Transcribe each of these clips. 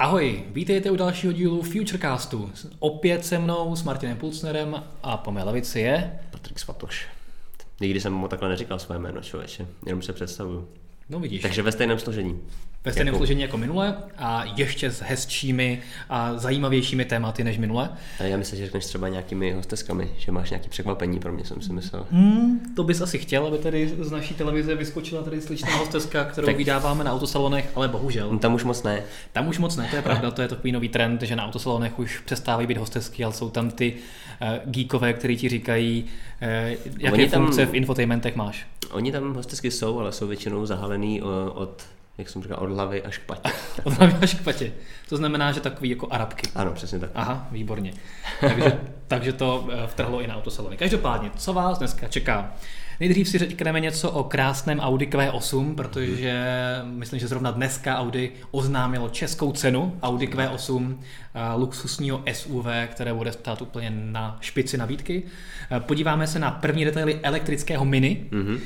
Ahoj, vítejte u dalšího dílu Futurecastu. Opět se mnou, s Martinem Pulsnerem a po mé levici je... Patrik Svatoš. Nikdy jsem mu takhle neříkal své jméno, člověče, jenom se představuju. No vidíš. Takže ve stejném složení. Ve stejném Jako- složení jako minule a ještě s hezčími a zajímavějšími tématy než minule. A já myslím, že řekneš třeba nějakými hosteskami, že máš nějaký překvapení pro mě, jsem si myslel. Hmm, to bys asi chtěl, aby tady z naší televize vyskočila tady sličná hosteska, kterou Tak- vydáváme na autosalonech, ale bohužel. No, tam už moc ne. Tam už moc ne, to je pravda, to je takový nový trend, že na autosalonech už přestávají být hostesky, ale jsou tam ty uh, geekové, kteří ti říkají, uh, jaké Oni tam- funkce v infotainmentech máš. Oni tam hostesky jsou, ale jsou většinou zahalený o- od, jak jsem říkal, od hlavy až k patě. Od hlavy až k patě. To znamená, že takový jako arabky. Ano, přesně tak. Aha, výborně. Takže, takže to eh, vtrhlo i na autosalony. Každopádně, co vás dneska čeká? Nejdřív si řekneme něco o krásném Audi Q8, protože myslím, že zrovna dneska Audi oznámilo českou cenu Audi Q8 eh, luxusního SUV, které bude stát úplně na špici nabídky. Eh, Podíváme se na první detaily elektrického Mini. Mhm.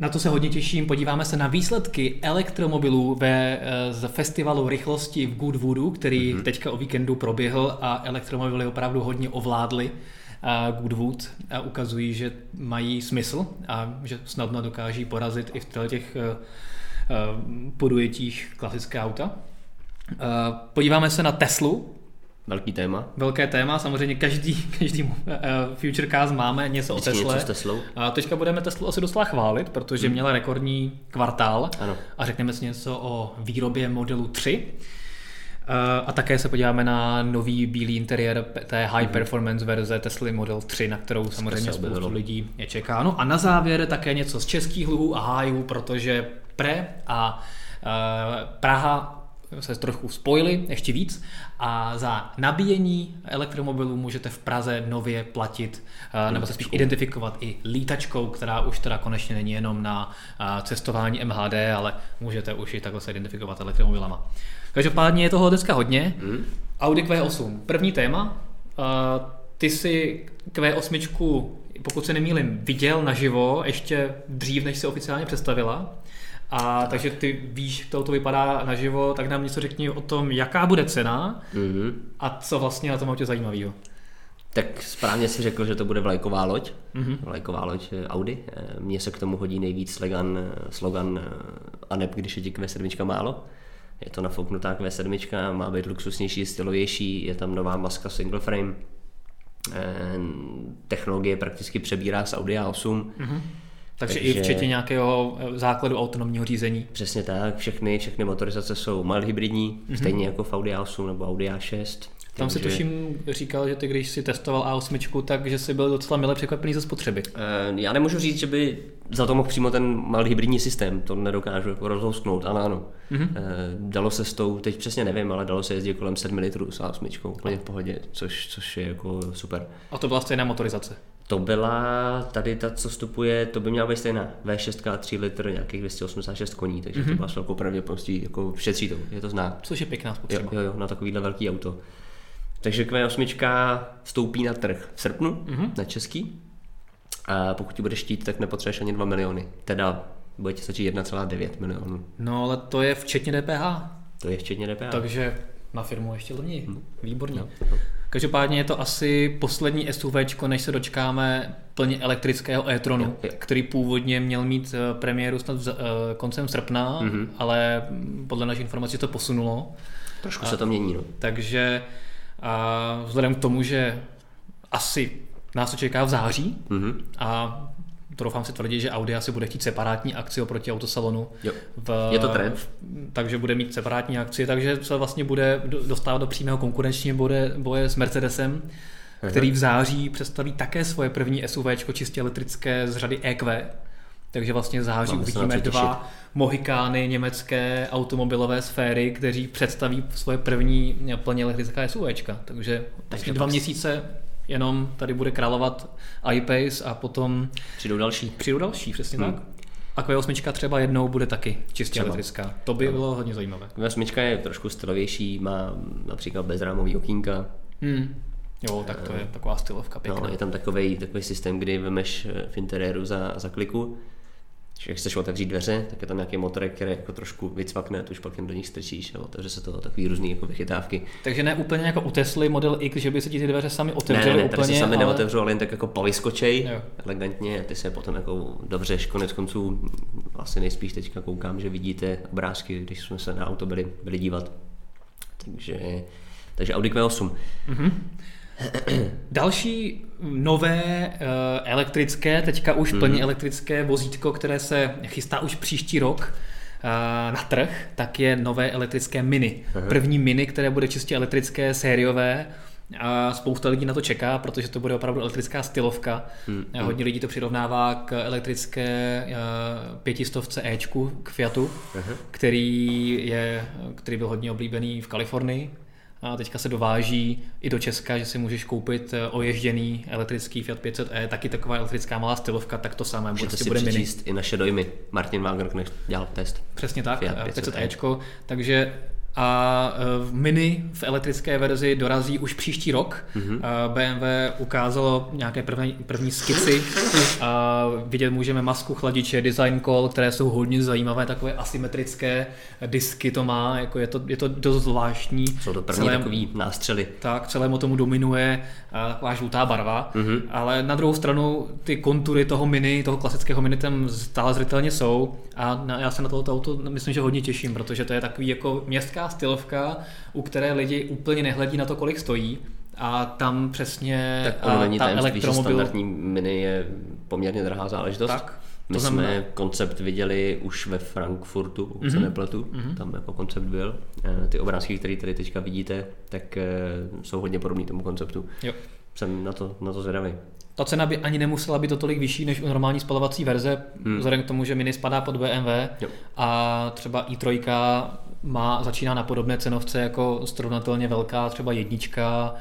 Eh, Na to se hodně těším. Podíváme se na výsledky elektromobilů ve, eh, z festivalu rychlosti v Goodwoodu, který mm-hmm. teďka o víkendu proběhl a elektromobily opravdu hodně ovládly a Goodwood a ukazují, že mají smysl a že snadno dokáží porazit i v těch eh, eh, podujetích klasické auta. Eh, Podíváme se na Teslu, Velký téma. velké téma, samozřejmě každý, každý uh, Futurecast máme něco Vždycky o Tesle. něco s Teslou. A teďka budeme Teslu asi docela chválit, protože Hmm. měla rekordní kvartál Ano. a řekneme si něco o výrobě modelu 3. Uh, A také se podíváme na nový bílý interiér té high performance verze Tesla Model 3, na kterou samozřejmě spoustu objevilo. lidí je čeká. No a na závěr také něco z českých luhů a hájů, protože Pre a uh, Praha se trochu spojili ještě víc a za nabíjení elektromobilů můžete v Praze nově platit uh, nebo se spíš identifikovat i lítačkou, která už teda konečně není jenom na uh, cestování MHD, ale můžete už i takhle se identifikovat elektromobilama. Každopádně je toho dneska hodně. Hmm? Audi Q8, první téma. Uh, ty si Q8, pokud se nemýlim, viděl naživo ještě dřív, než se oficiálně představila. A takže ty víš, jak to auto vypadá naživo, tak nám něco řekni o tom, jaká bude cena Mhm. a co vlastně na tom autě zajímavého. Tak správně si řekl, že to bude vlajková loď. Mhm. Vlajková loď eh, Audi. Eh, Mně se k tomu hodí nejvíc slogan, eh, slogan eh, ANEP, když je ti Q7 málo. Je to nafouknutá Q7, má být luxusnější, stylovější, je tam nová maska single frame. Technologie prakticky přebírá z Audi A8. Mhm. Takže, Takže- i včetně nějakého eh, základu autonomního řízení. Přesně tak, všechny, všechny motorizace jsou mild hybridní, stejně jako v Audi A8 nebo Audi A6. Tam si Takže- tuším říkal, že ty když si testoval A8, takže jsi byl docela milé překvapený ze spotřeby. Eh, Já nemůžu říct, že by za to mohl přímo ten malý hybridní systém, to nedokážu jako rozhousknout, ano. Mhm. Mm-hmm. Dalo se s tou, teď přesně nevím, ale dalo se jezdit kolem 7 litrů s A8, úplně v pohodě, což, což je jako super. A to byla stejná motorizace. To byla tady ta, co vstupuje, to by měla být stejná V6 3 litr, nějakých 286 koní, takže mm-hmm. to byla s velkou pravděpodobností, jako šetří to, je to zná. Což je pěkná spotřeba. jo, jo, na takovýhle velký auto. Takže Q8 vstoupí na trh v srpnu, Mhm. mm-hmm. na český. A pokud ti budeš chtít, tak nepotřebuješ ani 2 miliony. Teda bude ti stačit 1,9 milionů. No ale to je včetně DPH, To je včetně DPH. takže na firmu ještě levněji. Výborně. Jo, jo. Každopádně je to asi poslední SUV, než se dočkáme plně elektrického e-tronu, Jo, jo. který původně měl mít eh, premiéru snad v, eh, koncem srpna, Mhm. mm-hmm. ale mm, podle našich informací to posunulo. Trošku se to mění, no. Takže a vzhledem k tomu, že asi nás to čeká v září Mhm. a troufám si tvrdit, že Audi asi bude chtít separátní akci oproti autosalonu. Jo. V, Je to trend. Takže bude mít separátní akci, takže se vlastně bude do- dostávat do přímého konkurenčního boje, boje s Mercedesem, který v září představí také svoje první SUV čistě elektrické z řady EQ. Takže vlastně v září Máme se na uvidíme dva mohikány německé automobilové sféry, kteří představí svoje první plně elektrická SUVčka. Takže vlastně to dva měsíce jenom tady bude královat iPace a potom Přijdou další. přijdou další, přesně Hmm. tak. A Q8 třeba jednou bude taky čistě Třeba. elektrická. To by bylo hodně zajímavé. Q8 je trošku stylovější, má například bezrámový okýnka. Hmm. Jo, tak to je taková stylovka pěkná. No, je tam takový, takový systém, kdy vemeš eh, v interiéru za, za kliku když chceš otevřít dveře, tak je tam nějaký motor, který jako trošku vycvakne, to už pak jen do nich strčíš a otevře se to takový různý jako vychytávky. Takže ne úplně jako u Tesly Model X, že by se ti ty dveře sami otevřely ne, ne, ne, úplně, se sami ale... neotevřou, ale jen tak jako povyskočej, Jo. elegantně, ty se potom jako dobřeš, konec konců asi nejspíš teďka koukám, že vidíte obrázky, když jsme se na auto byli, byli dívat. Takže, takže Audi Q8. Další nové eh, elektrické, teďka už plně elektrické vozítko, které se chystá už příští rok eh, na trh, tak je nové elektrické Mini. První Mini, které bude čistě elektrické, sériové. A spousta lidí na to čeká, protože to bude opravdu elektrická stylovka. A Hodně lidí to přirovnává k elektrické eh, pětistovce Ečku, k Fiatu, který, je, který byl hodně oblíbený v Kalifornii. A teďka se dováží i do Česka, že si můžeš koupit eh, oježděný elektrický Fiat 500e, taky taková elektrická malá stylovka, tak to samé Můžete prostě si bude mini. i naše dojmy. Martin Wagenknecht dělal test. Přesně tak, Fiat eh, 500e. 500e. Takže a v Mini v elektrické verzi dorazí už příští rok. Mhm. Mm-hmm. BMW ukázalo nějaké první, první skici. A vidět můžeme masku chladiče, design call, které jsou hodně zajímavé, takové asymetrické disky to má, jako je to, je to dost zvláštní. Jsou to první Celé- takový nástřely. tak celému tomu dominuje a, taková žlutá barva, Mhm. mm-hmm. ale na druhou stranu ty kontury toho mini, toho klasického mini tam stále zřetelně jsou a já se na tohoto auto myslím, že hodně těším, protože to je takový jako městská stylovka, u které lidi úplně nehledí na to, kolik stojí a tam přesně Tak ono není ta tajemství, že elektromobil... standardní mini je poměrně drahá záležitost. Tak, My to znamená- jsme koncept viděli už ve Frankfurtu, pokud mm-hmm. se Mhm. nepletu, mm-hmm. tam jako koncept byl. Eh, Ty obrázky, které tady teďka vidíte, tak eh, jsou hodně podobné tomu konceptu. Jo. Jsem na to, na to zvědavý. Ta cena by ani nemusela být o tolik vyšší než u normální spalovací verze, hmm. vzhledem k tomu, že Mini spadá pod BMW Jo. a třeba i3 má, začíná na podobné cenovce jako srovnatelně velká třeba jednička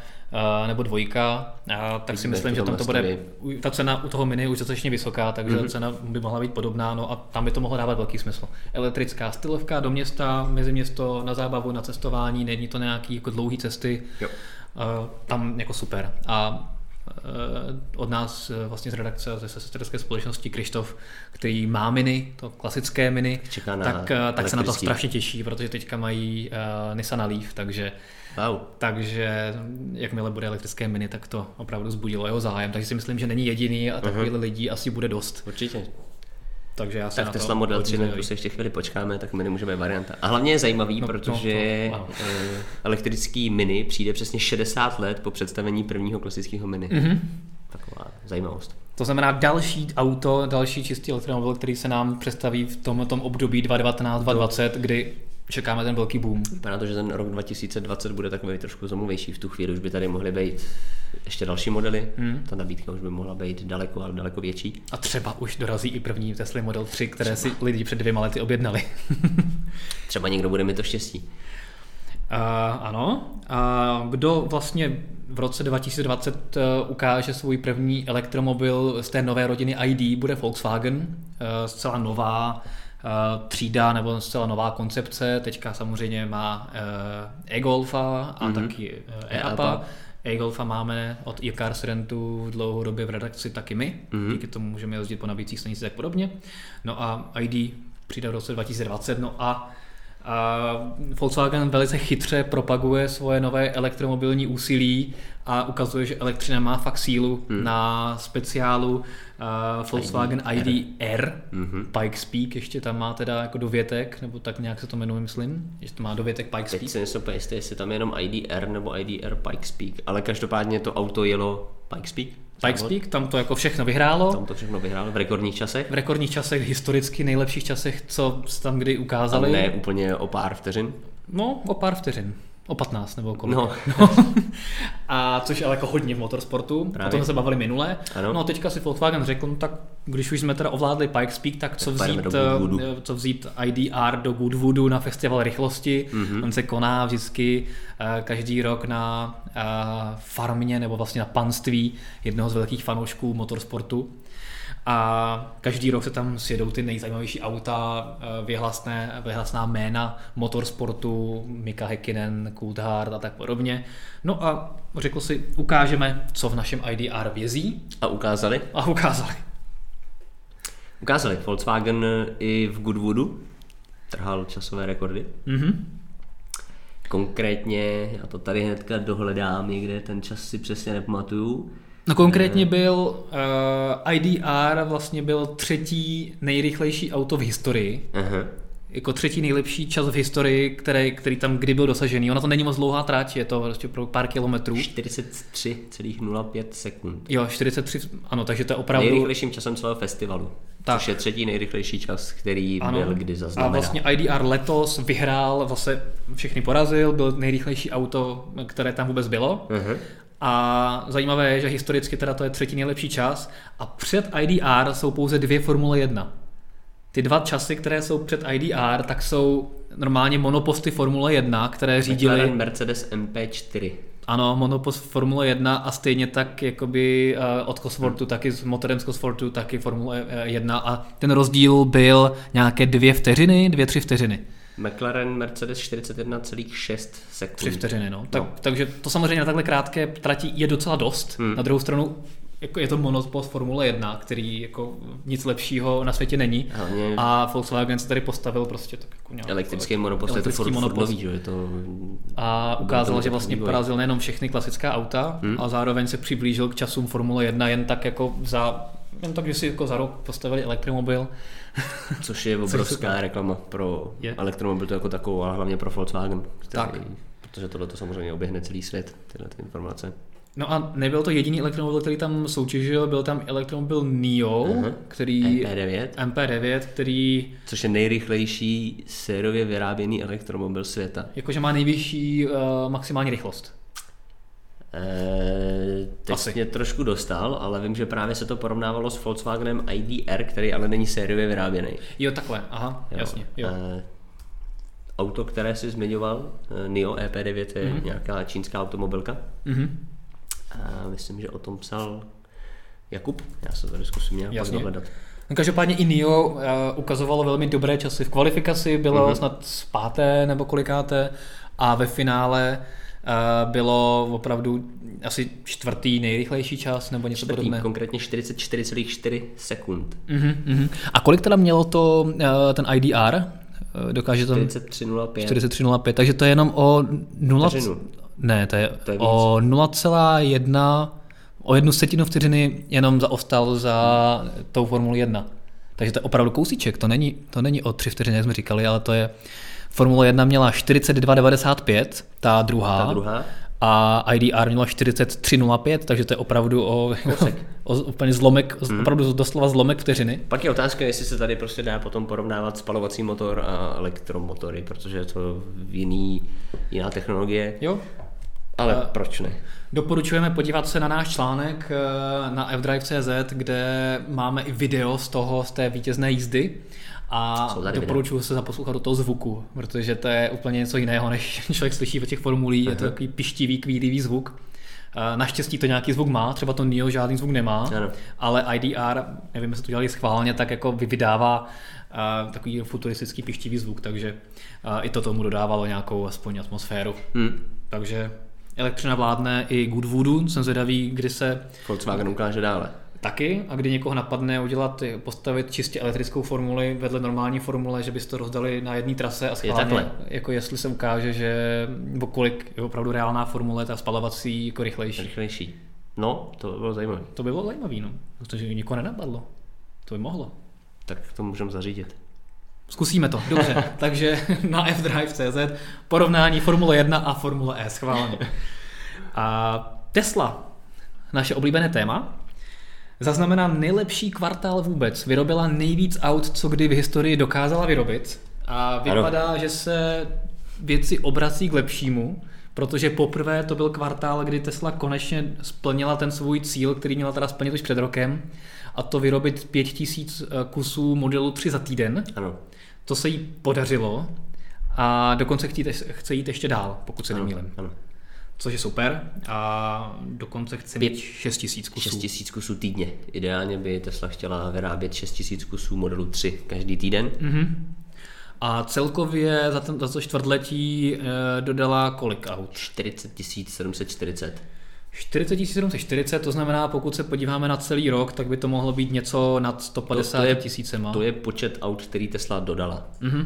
eh, nebo dvojka, a tak si myslím, že to tam to bude, ta cena u toho Mini je už dostatečně vysoká, takže Mhm. mm-hmm. cena by mohla být podobná, no a tam by to mohlo dávat velký smysl. Elektrická stylovka do města, mezi město, na zábavu, na cestování, není to nějaký jako dlouhý cesty, Jo. Eh, tam jako super. A od nás eh, vlastně z redakce ze sesterské společnosti Krištof, který má mini, to klasické mini, Čeká na tak, eh, tak se na to strašně těší, protože teďka mají uh, Nissan Leaf, takže, Wow. takže jakmile bude elektrické mini, tak to opravdu zbudilo jeho zájem, takže si myslím, že není jediný a takových uh-huh. lidí asi bude dost. Určitě. Takže já se Tak na Tesla to Model hodně 3, na zvědavý. tu se ještě chvíli počkáme, tak mini může být varianta. A hlavně je zajímavý, No, no, no, protože to- ano. eh, elektrický mini přijde přesně 60 let po představení prvního klasického mini. Mhm. Taková zajímavost. To znamená další auto, další čistý elektromobil, který se nám představí v tom, tom období 2019-2020, kdy čekáme ten velký boom. Vypadá to, že ten rok 2020 bude takový trošku zamovější. V tu chvíli už by tady mohly být ještě další modely. Hmm. Ta nabídka už by mohla být daleko, ale daleko větší. A třeba už dorazí i první Tesla Model 3, které si lidi před dvěma lety objednali. Třeba někdo bude mít to štěstí. Uh, ano. A kdo vlastně v roce 2020 uh, ukáže svůj první elektromobil z té nové rodiny ID, bude Volkswagen. Uh, zcela nová uh, třída nebo zcela nová koncepce. Teďka samozřejmě má uh, e-Golfa a Mhm. mm-hmm. taky uh, E-Apa. E-Golfa máme od e-Cars Rentu dlouhodobě v redakci taky my, Mhm. mm-hmm. díky tomu můžeme jezdit po nabíjecích stanicích a tak podobně. No a ID přijde v roce 2020, no a Volkswagen velice chytře propaguje svoje nové elektromobilní úsilí a ukazuje, že elektřina má fakt sílu hmm. na speciálu uh, Volkswagen ID, ID R, Mhm. Pikes Peak, ještě tam má teda jako dovětek, nebo tak nějak se to jmenuje, myslím, že to má dovětek Pikes Teď Peak. si nejsem úplně jistý, jestli tam je jenom IDR nebo IDR Pikes Peak, ale každopádně to auto jelo Pikes Peak. Pikes závod. Peak, tam to jako všechno vyhrálo. Tam to všechno vyhrál v rekordních časech. V rekordních časech, historicky nejlepších časech, co tam kdy ukázali. Ale ne úplně o pár vteřin. No, o pár vteřin. O 15 nebo kolik. No. no. A což ale jako hodně v motorsportu. Právě. O tom se bavili minule. Ano. No a teďka si Volkswagen řekl, no tak když už jsme teda ovládli Pikes Peak, tak co vzít, eh, co vzít IDR do Goodwoodu na festival rychlosti. Mhm. Mm-hmm. On se koná vždycky eh, každý rok na eh, farmě nebo vlastně na panství jednoho z velkých fanoušků motorsportu. A každý rok se tam sjedou ty nejzajímavější auta, eh, vyhlasné, vyhlasná jména motorsportu, Mika Häkkinen, Coulthard a tak podobně. No a řekl si, ukážeme, co v našem IDR vězí A ukázali. a ukázali. Ukázali Volkswagen i v Goodwoodu, trhal časové rekordy. Mm-hmm. Konkrétně, já to tady hnedka dohledám, někde ten čas si přesně nepamatuju. No konkrétně byl uh, IDR vlastně byl třetí nejrychlejší auto v historii. Aha. Jako třetí nejlepší čas v historii, který, který tam kdy byl dosažený. Ona to není moc dlouhá tráť, je to prostě pro pár kilometrů. 43,05 sekund. Jo, 43, ano, takže to je opravdu... Nejrychlejším časem celého festivalu. Tak. Což je třetí nejrychlejší čas, který Ano. byl kdy A zaznamenán. vlastně IDR letos vyhrál, zase všechny porazil, byl nejrychlejší auto, které tam vůbec bylo. Aha. A zajímavé je, že historicky teda to je třetí nejlepší čas a před IDR jsou pouze dvě Formule 1. Ty dva časy, které jsou před IDR, tak jsou normálně monoposty Formule 1, které řídili... McLaren Mercedes MP4. Ano, monopost Formule 1 a stejně tak jakoby eh, od Cosworthu, taky s motorem z Cosworthu, taky Formule eh, 1 a ten rozdíl byl nějaké dvě vteřiny, dvě, tři vteřiny. McLaren Mercedes 41,6 sekund. Tři vteřiny, no. Tak, Takže to samozřejmě na takhle krátké trati je docela dost. Hmm. Na druhou stranu jako je to monopost Formule 1, který jako nic lepšího na světě není. Hlavně A Volkswagen se tady postavil prostě tak jako nějak, elektrický monopost, je to furt, furt monopost. nový, že jo, je to... A ukázal, že vlastně vývoj. porazil nejenom všechny klasická auta, Hmm. a zároveň se přiblížil k časům Formule 1 jen tak jako za jen tak, že si jako za rok postavili elektromobil. Což je obrovská reklama pro Je. elektromobil to jako takovou, ale hlavně pro Volkswagen. Který, Tak. Protože tohle to samozřejmě oběhne celý svět, tyhle ty informace. No a nebyl to jediný elektromobil, který tam soutěžil, byl tam elektromobil NIO, Aha. který MP9, MP9, který což je nejrychlejší sérově vyráběný elektromobil světa. jakože má nejvyšší uh, maximální rychlost. Eee, teď Asi. mě trošku dostal, ale vím, že právě se to porovnávalo s Volkswagenem IDR, který ale není sériově vyráběný. Jo, takhle, aha, Jo. jasně. Jo. Eee, auto, které jsi zmiňoval, eh, NIO EP9 je Mhm. mm-hmm. nějaká čínská automobilka. Mhm. A myslím, že o tom psal Jakub. Já se tady zkusím nějak Jasně. dohledat. No, každopádně i NIO uh, ukazovalo velmi dobré časy. V kvalifikaci bylo Mhm. mm-hmm. snad z páté nebo kolikáté a ve finále uh, bylo opravdu asi čtvrtý nejrychlejší čas nebo něco Čtvrtý, podobného. konkrétně 44,4 sekund. Mhm, mhm. A kolik teda mělo to uh, ten IDR? Uh, dokáže to 43,05. 4305, takže to je jenom o 0, Vteřinu. ne, to je, To je víc. o 0,1 o jednu setinu vteřiny jenom zaostal za tou Formuli 1. Takže to je opravdu kousíček, to není, to není o 3 vteřiny, jak jsme říkali, ale to je Formule 1 měla 42,95, ta druhá, Ta druhá. a IDR měla 43,05, takže to je opravdu o, o úplně zlomek, Hmm. opravdu doslova zlomek vteřiny. Pak je otázka, jestli se tady prostě dá potom porovnávat spalovací motor a elektromotory, protože je to jiný, jiná technologie. Jo, Ale A- proč ne? Doporučujeme podívat se na náš článek eh, na fdrive.cz, kde máme i video z toho, z té vítězné jízdy. A doporučuji se zaposlouchat do toho zvuku, protože to je úplně něco jiného, než člověk slyší ve těch formulí. Je to takový pištivý, kvílivý zvuk. Eh, Naštěstí to nějaký zvuk má, třeba to NIO žádný zvuk nemá, Ano. ale IDR, nevím, jestli to dělali schválně, tak jako vy- vydává eh, takový futuristický pištivý zvuk, takže eh, i to tomu dodávalo nějakou aspoň atmosféru. Hm. Takže elektřina vládne i Goodwoodu, jsem zvědavý, kdy se Volkswagen ukáže dále. Taky a kdy někoho napadne udělat, postavit čistě elektrickou formuli vedle normální formule, že byste to rozdali na jedné trase a schválně, takhle. jako jestli se ukáže, že kolik je opravdu reálná formule, ta spalovací jako rychlejší. Rychlejší. No, to by bylo zajímavé. To by bylo zajímavé, no, protože nikoho nenapadlo. To by mohlo. Tak to můžeme zařídit. Zkusíme to, dobře. Takže na fdrive.cz porovnání Formule 1 a Formule E schválně. A Tesla, naše oblíbené téma, zaznamená nejlepší kvartál vůbec. Vyrobila nejvíc aut, co kdy v historii dokázala vyrobit. A vypadá, že se věci obrací k lepšímu, protože poprvé to byl kvartál, kdy Tesla konečně splnila ten svůj cíl, který měla teda splnit už před rokem, a to vyrobit 5000 kusů modelu 3 za týden. Ano. To se jí podařilo a dokonce chce jít ještě dál, pokud se ano, nemýlím. Ano. Což je super a dokonce chce mít 6 tisíc kusů. 6 tisíc kusů týdně. Ideálně by Tesla chtěla vyrábět 6 tisíc kusů modelu 3 každý týden. Mhm. A celkově za, ten, za to čtvrtletí e, dodala kolik aut? 40 740. 40 740, to znamená, pokud se podíváme na celý rok, tak by to mohlo být něco nad 150 tisícema. To je počet aut, který Tesla dodala. Mm-hmm.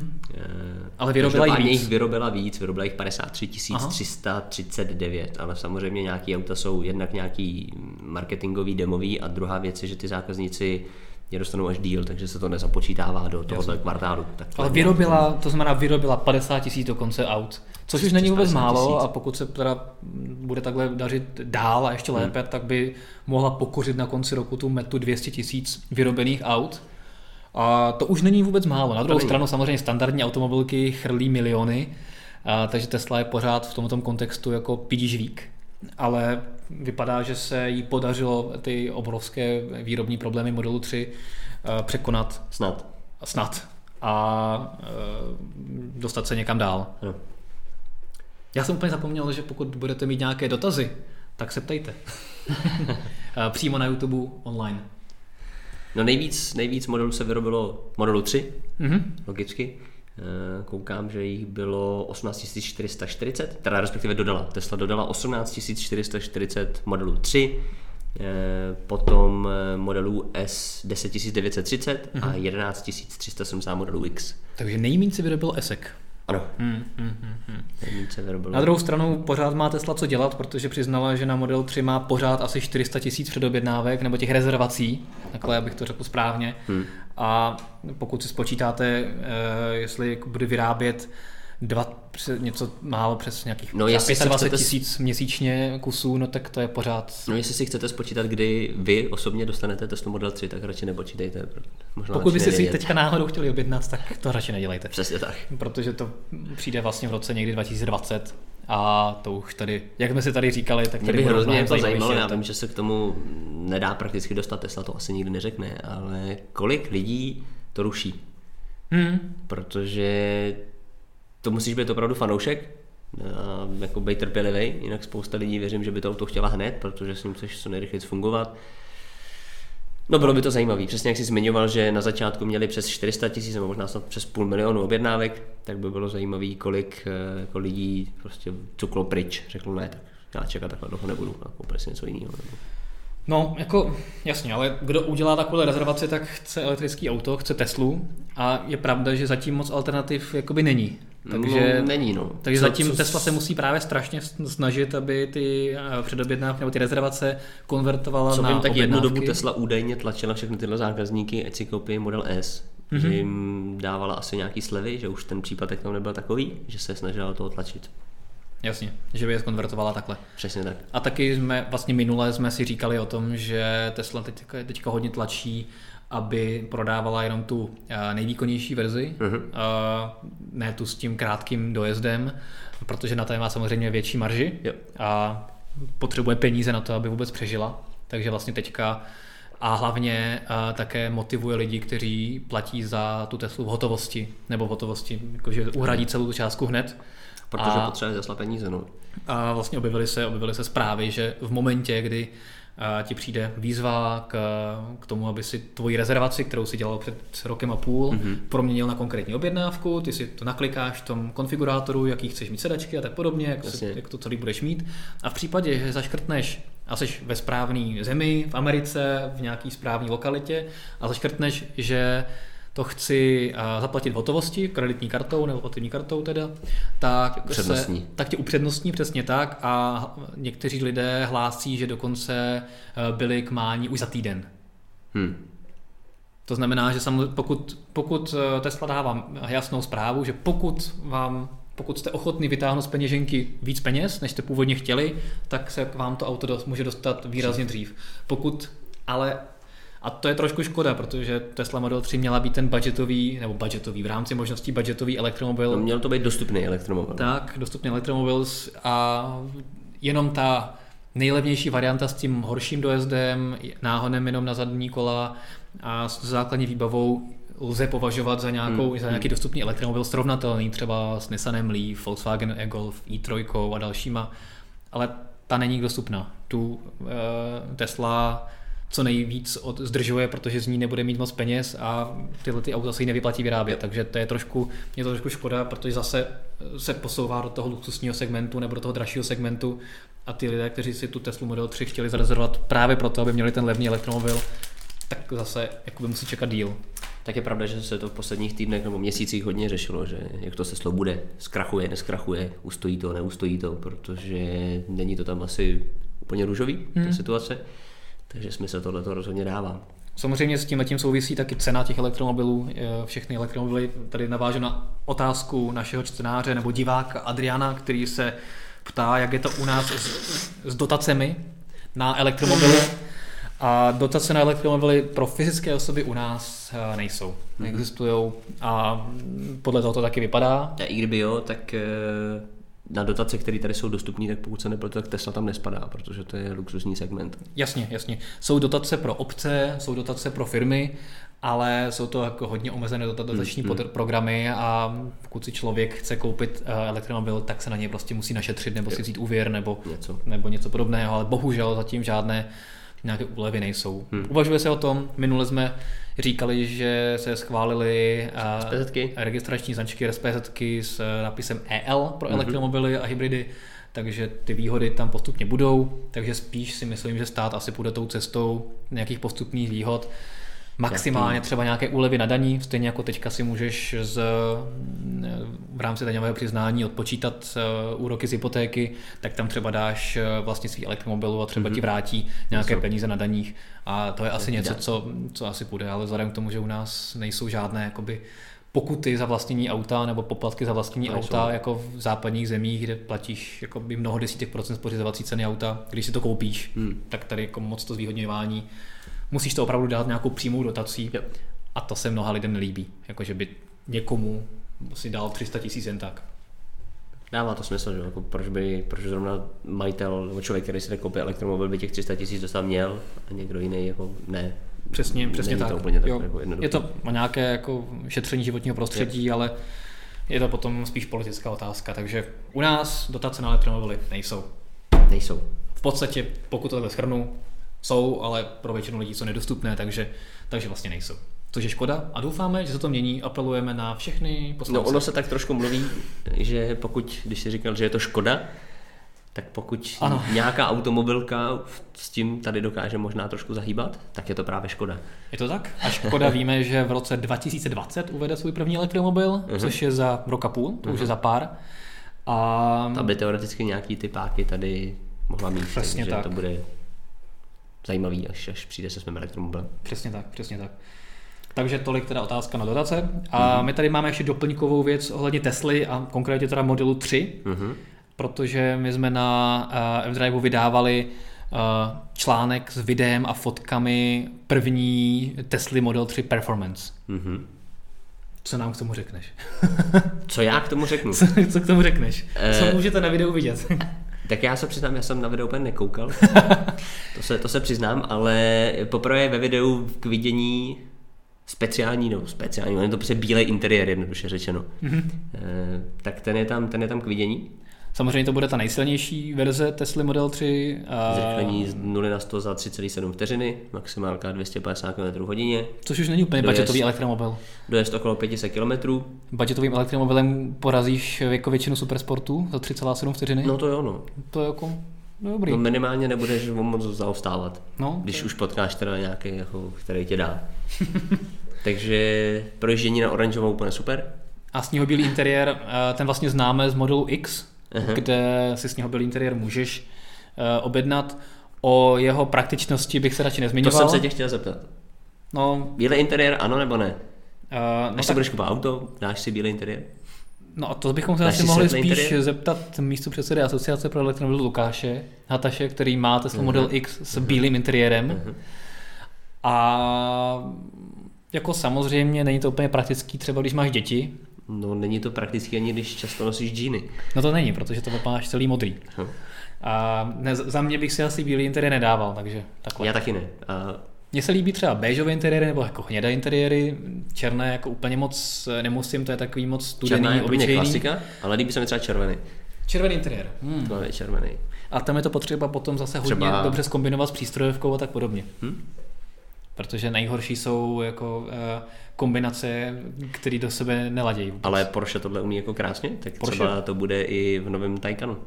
ale vyrobila jich víc. jich vyrobila víc, vyrobila jich 53 339, ale samozřejmě nějaký auta jsou jednak nějaký marketingový, demový a druhá věc je, že ty zákazníci je dostanou až díl, takže se to nezapočítává do tohoto kvartálu. Tak Ale vyrobila, to znamená vyrobila 50 tisíc dokonce aut, což už není vůbec málo a pokud se teda bude takhle dařit dál a ještě hmm. lépe, hmm. tak by mohla pokořit na konci roku tu metu 200 tisíc vyrobených aut. A to už není vůbec málo. Na druhou stranu samozřejmě standardní automobilky chrlí miliony, a, takže Tesla je pořád v tomto kontextu jako pidížvík. Ale vypadá, že se jí podařilo ty obrovské výrobní problémy modelu 3 eh, překonat. Snad. Snad. A eh, dostat se někam dál. No. Já jsem úplně zapomněl, že pokud budete mít nějaké dotazy, tak se ptejte. Eh, přímo na YouTube online. No nejvíc, nejvíc modelů se vyrobilo modelu 3, mm-hmm. logicky. Eh, koukám, že jich bylo 18 440, teda respektive dodala. Tesla dodala 18 440 modelů 3, eh, potom modelů S 10930 mm-hmm. a 11 mhm. 370 modelů X. Takže nejméně se vyrobil ESEK. Ano. Hmm, hmm, hmm, hmm. Na druhou stranu pořád má Tesla co dělat, protože přiznala, že na Model 3 má pořád asi 400 tisíc předobjednávek nebo těch rezervací, takhle abych to řekl správně. Hmm. A pokud si spočítáte, eh, jestli bude vyrábět dva, něco málo přes nějakých no, 25 chcete... tisíc měsíčně kusů, no tak to je pořád. No jestli si chcete spočítat, kdy vy osobně dostanete Tesla Model 3, tak radši nepočítejte. Možná Pokud byste si teďka náhodou chtěli objednat, tak to radši nedělejte. Přesně tak. Protože to přijde vlastně v roce někdy 2020 a to už tady, jak jsme si tady říkali, tak tady Mě by hrozně to zajímalo, já vím, že se k tomu nedá prakticky dostat, Tesla to asi nikdy neřekne, ale kolik lidí to ruší? Hmm. Protože to musíš být opravdu fanoušek, jako být trpělivý, jinak spousta lidí věřím, že by to auto chtěla hned, protože s ním chceš co nejrychleji fungovat. No bylo by to zajímavé, přesně jak jsi zmiňoval, že na začátku měli přes 400 tisíc nebo možná snad přes půl milionu objednávek, tak by bylo zajímavé, kolik eh, jako lidí prostě cuklo pryč, řekl ne, tak já čekat takhle dlouho nebudu a koupit si něco jiného. Nebo... No, jako jasně, ale kdo udělá takovou rezervaci, tak chce elektrický auto, chce Teslu a je pravda, že zatím moc alternativ jakoby není. Takže, no, není, no. Takže co, zatím co, Tesla se musí právě strašně snažit, aby ty eh, předobjednávky nebo ty rezervace konvertovala co na vím, tak jednu dobu Tesla údajně tlačila všechny tyhle zákazníky, ať si koupí Model S, mm-hmm. že jim dávala asi nějaký slevy, že už ten případek tam nebyl takový, že se snažila toho tlačit. Jasně, že by je konvertovala takhle. Přesně tak. A taky jsme vlastně minule jsme si říkali o tom, že Tesla teďka, teďka hodně tlačí aby prodávala jenom tu eh, nejvýkonnější verzi, uh-huh. ne tu s tím krátkým dojezdem, protože na to má samozřejmě větší marži yep. a potřebuje peníze na to, aby vůbec přežila. Takže vlastně teďka a hlavně a také motivuje lidi, kteří platí za tu Teslu v hotovosti, nebo v hotovosti, jakože uhradí celou tu částku hned. Protože potřebuje zaslat peníze, no. A vlastně objevily se, objevily se zprávy, že v momentě, kdy ti přijde výzva k, k tomu, aby si tvoji rezervaci, kterou si dělal před rokem a půl, mm-hmm. proměnil na konkrétní objednávku, ty si to naklikáš v tom konfigurátoru, jaký chceš mít sedačky a tak podobně, jak, si, jak to celý budeš mít. A v případě, že zaškrtneš a jsi ve správné zemi, v Americe, v nějaký správné lokalitě a zaškrtneš, že to chci zaplatit v hotovosti, kreditní kartou nebo platební kartou teda, tak, se, tak tě upřednostní přesně tak a někteří lidé hlásí, že dokonce e, byli k mání už za týden. Hmm. To znamená, že pokud, pokud e, Tesla dává jasnou zprávu, že pokud vám pokud jste ochotný vytáhnout z peněženky víc peněz, než jste původně chtěli, tak se k vám to auto dost, může dostat výrazně dřív. Pokud ale a to je trošku škoda, protože Tesla Model 3 měla být ten budgetový, nebo budgetový, v rámci možností budgetový elektromobil. No, měl to být dostupný elektromobil. Tak, dostupný elektromobil a jenom ta nejlevnější varianta s tím horším dojezdem, náhonem jenom na zadní kola a s základní výbavou lze považovat za, nějakou, hmm. za nějaký dostupný elektromobil srovnatelný třeba s Nissanem Leaf, Volkswagen e-Golf, i3 a dalšíma, ale ta není dostupná. Tu uh, Tesla co nejvíc od, zdržuje, protože z ní nebude mít moc peněz a tyhle ty auta se jí nevyplatí vyrábět. Takže to je trošku, je to trošku škoda, protože zase se posouvá do toho luxusního segmentu nebo do toho dražšího segmentu a ty lidé, kteří si tu Teslu Model 3 chtěli zarezervovat právě proto, aby měli ten levný elektromobil, tak zase jakoby musí čekat díl. Tak je pravda, že se to v posledních týdnech nebo měsících hodně řešilo, že jak to se slovo bude, zkrachuje, neskrachuje, ustojí to, neustojí to, protože není to tam asi úplně růžový, hmm. ta situace, takže smysl tohle to rozhodně dává. Samozřejmě s tím letím souvisí taky cena těch elektromobilů. Všechny elektromobily, tady navážu na otázku našeho čtenáře nebo diváka Adriana, který se ptá, jak je to u nás s, s dotacemi na elektromobily. A dotace na elektromobily pro fyzické osoby u nás eh, nejsou, mhm. neexistují a podle toho to taky vypadá. A i kdyby jo, tak eh, na dotace, které tady jsou dostupné, tak pokud se nepletu, tak Tesla tam nespadá, protože to je luxusní segment. Jasně, jasně. Jsou dotace pro obce, jsou dotace pro firmy, ale jsou to jako hodně omezené dotační hmm, hmm. programy a pokud si člověk chce koupit eh, elektromobil, tak se na něj prostě musí našetřit nebo si vzít úvěr nebo něco. nebo něco podobného, ale bohužel zatím žádné nějaké úlevy nejsou. Hmm. Uvažuje se o tom, minule jsme říkali, že se schválili SPZky. registrační značky RSPZ s nápisem EL pro hmm. elektromobily a hybridy, takže ty výhody tam postupně budou, takže spíš si myslím, že stát asi půjde tou cestou nějakých postupných výhod maximálně třeba nějaké úlevy na daní, stejně jako teďka si můžeš z, v rámci daňového přiznání odpočítat eh, úroky z hypotéky, tak tam třeba dáš eh, vlastnictví elektromobilu a třeba mm-hmm. ti mhm. vrátí nějaké peníze na daních a to je asi něco, co, co asi půjde, ale vzhledem k tomu, že u nás nejsou žádné jakoby pokuty za vlastnění auta nebo poplatky za vlastnění no, auta, jako v západních zemích, kde platíš jako by mnoho desítek procent pořizovací ceny auta, když si to koupíš, hmm. tak tady jako moc to zvýhodňování musíš to opravdu dát nějakou přímou dotací jo. a to se mnoha lidem nelíbí, jakože by někomu si dal 300 tisíc jen tak. Dává to smysl, že jako proč by, proč zrovna majitel nebo člověk, který si nekoupí elektromobil, by těch 300 tisíc dostat měl a někdo jiný jako ne. Přesně, přesně tak. To úplně tak jo, jako je to nějaké jako šetření životního prostředí, je. ale je to potom spíš politická otázka. Takže u nás dotace na elektromobily nejsou. Nejsou. V podstatě, pokud to takhle schrnu, jsou, ale pro většinu lidí jsou nedostupné, takže, takže vlastně nejsou. Což je škoda a doufáme, že se to mění. Apelujeme na všechny poslance. No ono se tak trošku mluví, že pokud, když jsi říkal, že je to škoda, tak pokud ano. nějaká automobilka s tím tady dokáže možná trošku zahýbat, tak je to právě Škoda. Je to tak? A Škoda víme, že v roce 2020 uvede svůj první elektromobil, uh-huh. což je za rok a půl, to uh-huh. už je za pár. A... Aby teoreticky nějaký ty páky tady mohla mít, Přesně takže tak. to bude zajímavý, až, až přijde se svým elektromobilem. Přesně tak, přesně tak. Takže tolik teda otázka na dotace. A mm-hmm. my tady máme ještě doplňkovou věc ohledně Tesly a konkrétně teda modelu 3, mm-hmm. protože my jsme na uh, F-Drive vydávali uh, článek s videem a fotkami první Tesly Model 3 Performance. Mm-hmm. Co nám k tomu řekneš? co já k tomu řeknu? Co, co k tomu řekneš? Co uh, můžete na videu vidět? Tak já se přiznám, já jsem na video úplně nekoukal. to, se, to se přiznám, ale poprvé ve videu k vidění speciální, no speciální, je to prostě bílý interiér, jednoduše řečeno. Mm-hmm. E, tak ten je, tam, ten je tam k vidění. Samozřejmě to bude ta nejsilnější verze Tesla Model 3. A... Zrychlení z 0 na 100 za 3,7 vteřiny, maximálka 250 km hodině. Což už není úplně dojezd, budgetový elektromobil. Dojezd okolo 500 km. Budgetovým elektromobilem porazíš jako většinu supersportů za 3,7 vteřiny? No to jo, no. To je jako No, dobrý. No minimálně nebudeš moc zaostávat, no, když to... už potkáš teda nějaký, jako, který tě dá. Takže projíždění na oranžovou úplně super. A sněhobílý interiér, eh, ten vlastně známe z modelu X, uh-huh. kde si sněhobílý interiér můžeš eh, objednat. O jeho praktičnosti bych se radši nezmiňoval. To jsem se tě chtěl zeptat. No, bílý interiér ano nebo ne? Uh, no Než tak... budeš kupovat auto, dáš si bílý interiér? No a to bychom se asi mohli spíš interiér? zeptat místo předsedy Asociace pro elektromobil Lukáše Hataše, který má Tesla uh-huh. Model X s uh-huh. bílým interiérem. Uh-huh. A jako samozřejmě není to úplně praktický, třeba když máš děti. No není to praktický ani když často nosíš džíny. No to není, protože to máš celý modrý. Uh-huh. A ne, za mě bych si asi bílý interiér nedával, takže takhle. Já taky ne. A mně se líbí třeba béžové interiéry nebo jako hnědé interiéry, černé jako úplně moc nemusím, to je takový moc studený, Černá je obyčejný. klasika, ale líbí se mi třeba červený. Červený interiér. Hmm. To je červený. a tam je to potřeba potom zase hodně Třeba- dobře zkombinovat s přístrojovkou a tak podobně. Hm? Protože nejhorší jsou jako eh, kombinace, které do sebe neladějí. vůbec. Ale Porsche tohle umí jako krásně, tak Porsche? třeba to bude i v novém Taycanu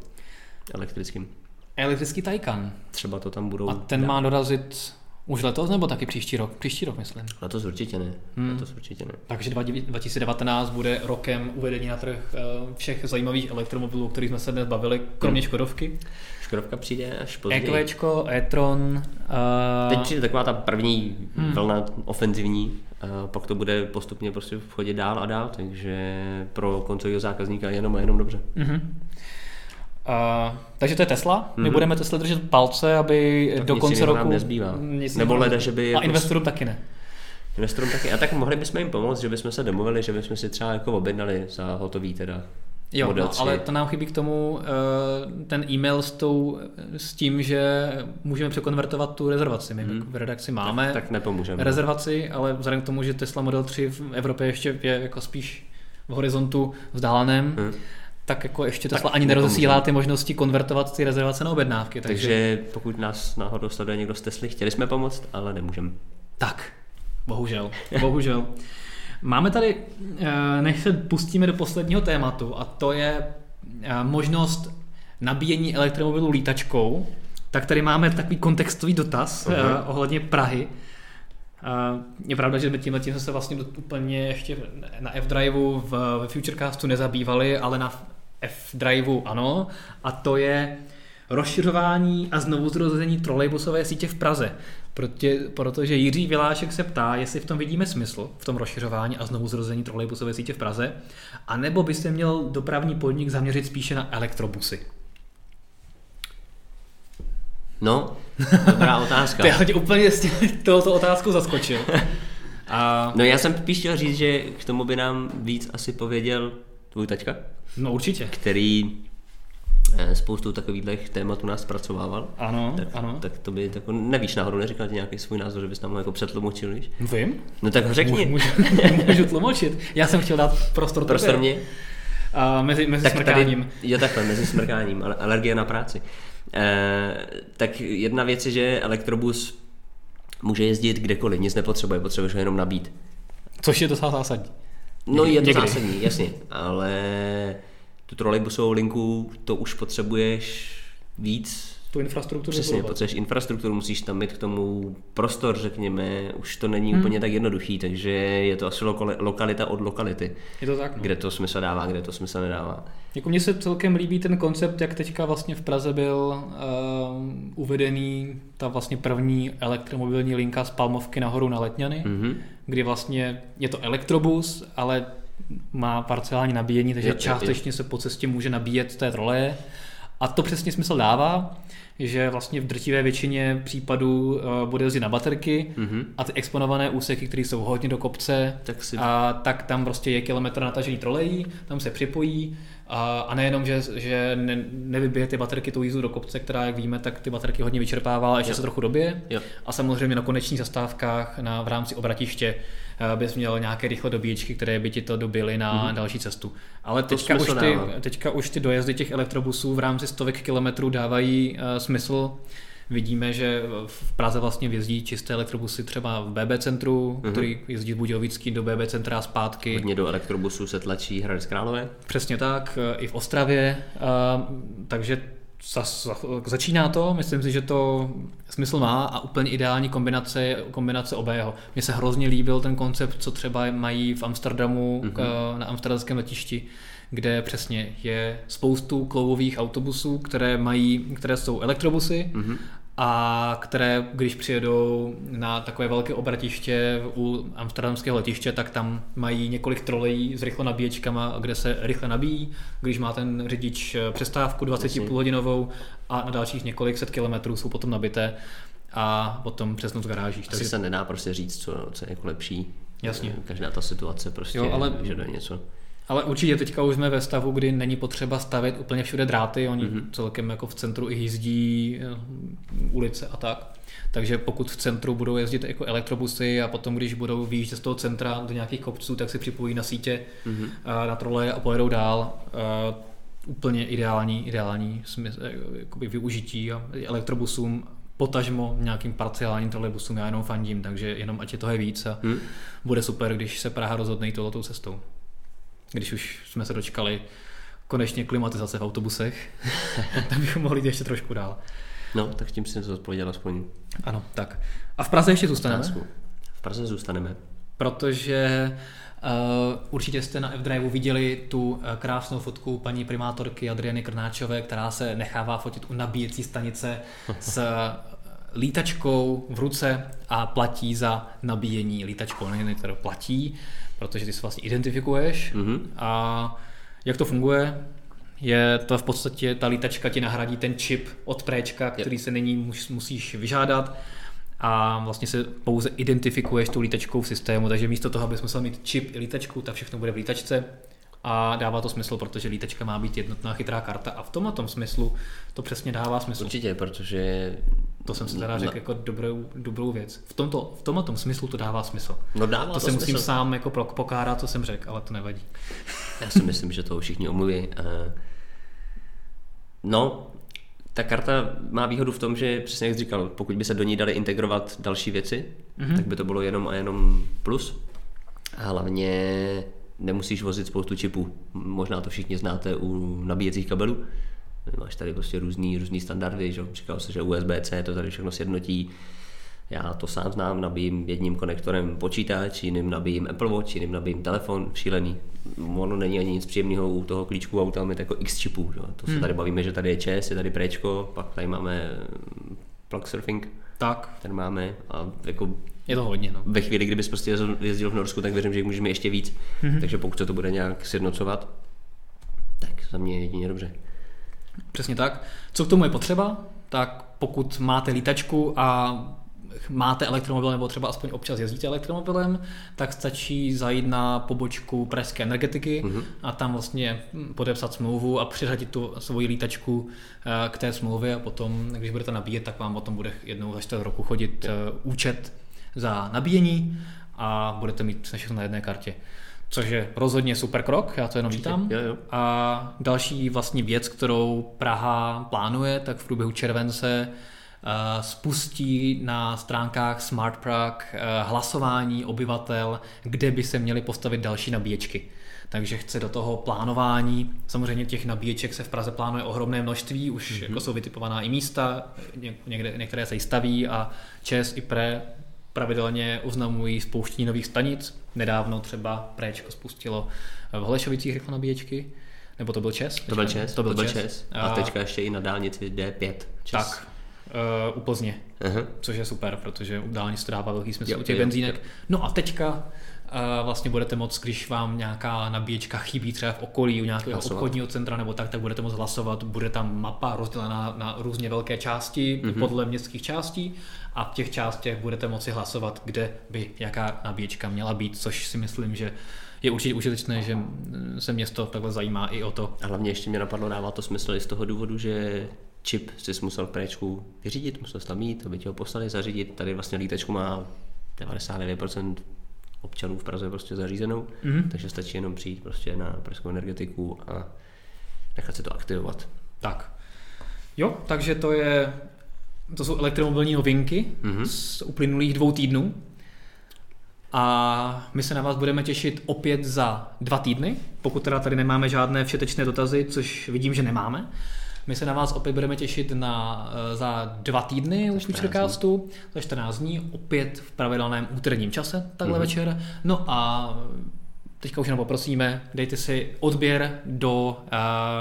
elektrickým. Elektrický Taycan. Třeba to tam budou A ten má dorazit už letos nebo taky příští rok? Příští rok, myslím. Letos určitě ne. Hmm. Letos určitě ne. Takže 2019 bude rokem uvedení na trh eh, všech zajímavých elektromobilů, o kterých jsme se dnes bavili, kromě Škodovky. Škodovka přijde až později. EQčko, e-tron, eh, Teď přijde taková ta první Hmm. vlna ofenzivní, a pak to bude postupně prostě chodit dál a dál, takže pro koncového zákazníka jenom a jenom dobře. Mhm. Uh, takže to je Tesla. My Mhm. budeme Tesla držet palce, aby Tak do nic konce roku... nám nezbývá. nic Nebo leda, že by A jako- investorům taky ne. Investorům taky. A tak mohli bychom jim pomoct, že bychom se domluvili, že bychom si třeba jako objednali za hotový teda Jo, Model no, 3. ale to nám chybí k tomu eh, ten e-mail s, tou, s tím, že můžeme překonvertovat tu rezervaci. My jako v redakci máme tak, tak nepomůžeme. rezervaci, ale vzhledem k tomu, že Tesla Model 3 v Evropě ještě je jako spíš v horizontu vzdáleném, Hm. tak jako ještě Tak Tesla ani nepomůžeme. nerozesílá ty možnosti konvertovat ty rezervace na objednávky. Takže, Takže pokud nás náhodou sleduje někdo z Tesly, chtěli jsme pomoct, ale nemůžeme. tak, bohužel, bohužel. Máme tady, eh, než se pustíme do posledního tématu, a to je eh, možnost nabíjení elektromobilu lítačkou, tak tady máme takový kontextový dotaz Aha. uh ohledně Prahy. Uh, je pravda, že tímhle tím jsme se vlastně úplně ještě na F-Driveu v, ve Futurecastu nezabývali, ale na F-Driveu ano. A to je rozšiřování a znovu zrození trolejbusové sítě v Praze. Protě, protože Jiří Vilášek se ptá, jestli v tom vidíme smysl, v tom rozšiřování a znovu zrození trolejbusové sítě v Praze, anebo by se měl dopravní podnik zaměřit spíše na elektrobusy. No, dobrá otázka. To já tě úplně s tohoto otázku zaskočil. A, No já jsem spíš chtěl říct, že k tomu by nám víc asi pověděl tvůj taťka, no určitě. který spoustu takových témat u nás zpracovával. Ano, Tak, ano. tak to by jako nevíš náhodou, neříkal ti nějaký svůj názor, že bys nám ho jako přetlumočil, víš? Vím. No tak ho řekni. Můžu, můžu tlumočit. Já jsem chtěl dát prostor Prostor tobě. mě. A mezi, mezi Tak smrkáním. tady, jo takhle, mezi smrkáním, ale alergie na práci. E, tak jedna věc je, že elektrobus může jezdit kdekoliv, nic nepotřebuje, potřebuješ ho jenom nabít. Což je docela zásadní. No je to Někdy. zásadní, jasně, ale tu trolejbusovou linku, to už potřebuješ víc Tu infrastrukturu Přesně, potřebuješ infrastrukturu, musíš tam mít k tomu prostor, řekněme, už to není Hmm. úplně tak jednoduchý, takže je to asi lokali- lokalita od lokality, Je to tak? No. kde to smysl dává, kde to smysl nedává. Jako mně se celkem líbí ten koncept, jak teďka vlastně v Praze byl uh, uvedený ta vlastně první elektromobilní linka z Palmovky nahoru na Letňany, Mhm. kdy vlastně je to elektrobus, ale má parcelální nabíjení, takže jo. částečně se po cestě může nabíjet té troleje. A to přesně smysl dává, že vlastně v drtivé většině případů uh, bude jezdit na baterky Mhm. a ty exponované úseky, které jsou hodně do kopce, Tak si a tak tam prostě je kilometr natažený trolejí, tam se připojí a, a nejenom, že, že ne, nevybije ty baterky tou jízdu do kopce, která, jak víme, tak ty baterky hodně vyčerpává, ale ještě Jo. se trochu dobije. Jo. A samozřejmě na konečných zastávkách na, v rámci obratiště eh, bys měl nějaké rychle dobíječky, které by ti to dobily na Mhm. další cestu. Ale teďka už, ty, teďka už ty dojezdy těch elektrobusů v rámci stovek kilometrů dávají uh, smysl. Vidíme, že v Praze vlastně jezdí čisté elektrobusy třeba v BB centru, Mhm. který jezdí z Budějovický do BB centra a zpátky. Hodně do elektrobusu se tlačí Hradec Králové. Přesně tak, eh, i v Ostravě. a, Takže za, za, začíná to, myslím si, že to smysl má a úplně ideální kombinace, kombinace obého. Mně se hrozně líbil ten koncept, co třeba mají v Amsterdamu Mhm. mm-hmm. na amsterdamském letišti, kde přesně je spoustu kloubových autobusů, které mají, které jsou elektrobusy Mhm. a které, když přijedou na takové velké obratiště u amsterdamského letiště, tak tam mají několik trolejí s rychlo nabíječkama, kde se rychle nabíjí, když má ten řidič eh, přestávku 20 hodinovou a na dalších několik set kilometrů jsou potom nabité a potom přesnou z garážích. Asi Takže se nedá prostě říct, co, co je jako lepší. Jasně. Každá ta situace prostě Jo, ale- vyžaduje něco. Ale určitě teďka už jsme ve stavu, kdy není potřeba stavět úplně všude dráty, oni Mhm. mm-hmm. celkem jako v centru i jízdí eh, ulice a tak. Takže pokud v centru budou jezdit jako elektrobusy a potom, když budou výjíždět z toho centra do nějakých kopců, tak si připojí na sítě, Mhm. mm-hmm. na trole a pojedou dál. Eh, úplně ideální, ideální smysl, jakoby využití a elektrobusům potažmo nějakým parciálním trolejbusům, já jenom fandím, takže jenom ať je toho je víc a hmm. bude super, když se Praha rozhodne tohletou cestou. Když už jsme se dočkali konečně klimatizace v autobusech, tak bychom mohli jít ještě trošku dál. No, tak tím jsem to odpověděl aspoň. Ano, tak. A v Praze ještě zůstaneme? V Praze zůstaneme. Protože Uh, určitě jste na F-Drive viděli tu uh, krásnou fotku paní primátorky Adriany Krnáčové, která se nechává fotit u nabíjecí stanice s uh, lítačkou v ruce a platí za nabíjení lítačkou. Ne, které platí, protože ty se vlastně identifikuješ. Mm-hmm. A jak to funguje? Je to v podstatě, ta lítačka ti nahradí ten čip od préčka, který se nyní musíš vyžádat a vlastně se pouze identifikuješ tou lítačkou v systému, takže místo toho, abys musel mít čip i lítačku, tak všechno bude v lítačce a dává to smysl, protože lítačka má být jednotná chytrá karta a v tomhle tom smyslu to přesně dává smysl. Určitě, protože... To jsem si teda řekl no. jako dobrou, dobrou věc. V tomto, v tomhle tom smyslu to dává smysl. No dává to, to se smysl. musím sám jako pokárat, co jsem řekl, ale to nevadí. Já si myslím, že to všichni omluví. Eh, no, ta karta má výhodu v tom, že přesně jak jsi říkal, pokud by se do ní dali integrovat další věci, mm-hmm. tak by to bylo jenom a jenom plus. A hlavně nemusíš vozit spoustu čipů. Možná to všichni znáte u nabíjecích kabelů. Máš tady prostě různý, různý standardy, že? říkal se, že USB-C to tady všechno sjednotí já to sám znám, nabíjím jedním konektorem počítač, jiným nabíjím Apple Watch, jiným nabíjím telefon, šílený. Ono není ani nic příjemného u toho klíčku auta mít jako X čipů. Že? To se hmm. tady bavíme, že tady je ČES, je tady Prečko, pak tady máme plug surfing. Tak. Ten máme a jako je to hodně. No. Ve chvíli, kdybys prostě jezdil v Norsku, tak věřím, že jich můžeme ještě víc. Mm-hmm. Takže pokud se to bude nějak sjednocovat, tak za mě je jedině dobře. Přesně tak. Co k tomu je potřeba? Tak pokud máte lítačku a máte elektromobil nebo třeba aspoň občas jezdíte elektromobilem, tak stačí zajít na pobočku Pražské energetiky mm-hmm. a tam vlastně podepsat smlouvu a přiřadit tu svoji lítačku eh, k té smlouvě a potom, když budete nabíjet, tak vám potom bude jednou za čtvrt roku chodit yeah. účet za nabíjení a budete mít všechno na jedné kartě. Což je rozhodně super krok, já to jenom vítám. Jo, jo. A další vlastní věc, kterou Praha plánuje, tak v průběhu července Eh, spustí na stránkách Smart Prague eh, hlasování obyvatel, kde by se měly postavit další nabíječky. Takže chce do toho plánování, samozřejmě těch nabíječek se v Praze plánuje ohromné množství, už mm-hmm. jako jsou vytipovaná i místa, někde, některé se staví a ČES i PRE pravidelně oznamují spouštění nových stanic. Nedávno třeba Préčko spustilo v Holešovicích rychlonabíječky, nebo to byl ČES? To byl ČES, to byl, to byl ČES. ČES. A teďka ještě i na dálnici D5 ČES. Tak, uh, u Plzně, uh-huh. což je super, protože u dálnic to dává velký smysl jo, u těch jo, benzínek. Jo. No a teďka vlastně budete moct, když vám nějaká nabíječka chybí třeba v okolí u nějakého hlasovat. obchodního centra nebo tak, tak budete moct hlasovat. Bude tam mapa rozdělená na různě velké části uh-huh. podle městských částí a v těch částech budete moci hlasovat, kde by jaká nabíječka měla být, což si myslím, že je určitě užitečné, že se město takhle zajímá i o to. A hlavně ještě mě napadlo, dává to smysl i z toho důvodu, že čip si musel préčku vyřídit, musel tam mít, aby ti ho poslali zařídit. Tady vlastně lítečku má 99% občanů v Praze prostě zařízenou, mm-hmm. takže stačí jenom přijít prostě na pražskou energetiku a nechat si to aktivovat. Tak. Jo, takže to je, to jsou elektromobilní novinky mm-hmm. z uplynulých dvou týdnů. A my se na vás budeme těšit opět za dva týdny, pokud teda tady nemáme žádné všetečné dotazy, což vidím, že nemáme. My se na vás opět budeme těšit na, eh, za dva týdny u Futurecastu, za 14 dní, opět v pravidelném úterním čase, takhle mm-hmm. večer. No a teďka už jenom poprosíme, dejte si odběr do, uh,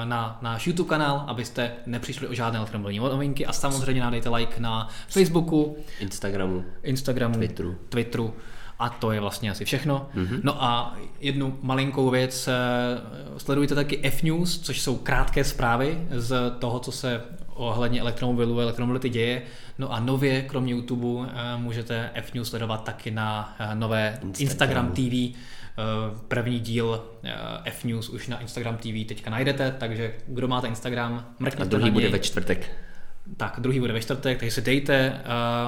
na náš YouTube kanál, abyste nepřišli o žádné elektromobilní novinky a samozřejmě nám dejte like na Facebooku, Instagramu, Instagramu Twitteru, Twitteru a to je vlastně asi všechno. Mm-hmm. No a jednu malinkou věc, eh, sledujte taky F-News, což jsou krátké zprávy z toho, co se ohledně elektromobilů a elektromobility děje. No a nově, kromě YouTube, eh, můžete F-News sledovat taky na eh, nové Instagram, Instagram TV. První díl F-News už na Instagram TV teďka najdete, takže kdo máte Instagram, mrkněte A druhý bude ve čtvrtek. Tak, druhý bude ve čtvrtek, takže si dejte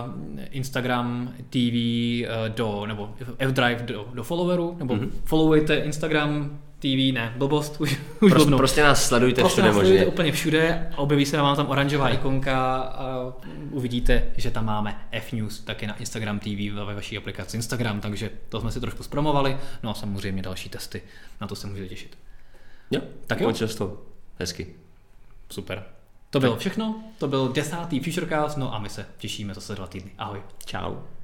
uh, Instagram TV uh, do, nebo F-Drive do, do followeru, nebo mm-hmm. followujte Instagram TV, ne, blbost, už, už Prostě, blbnu. prostě nás sledujte Prostě všude nás sledujte možně. úplně všude, objeví se vám tam oranžová ikonka a uvidíte, že tam máme F-News taky na Instagram TV ve vaší aplikaci Instagram, takže to jsme si trošku zpromovali, no a samozřejmě další testy, na to se můžete těšit. Jo, Tak jo. jsi to. Hezky. Super. To bylo všechno, to byl desátý Futurecast, no a my se těšíme zase dva týdny. Ahoj. Čau.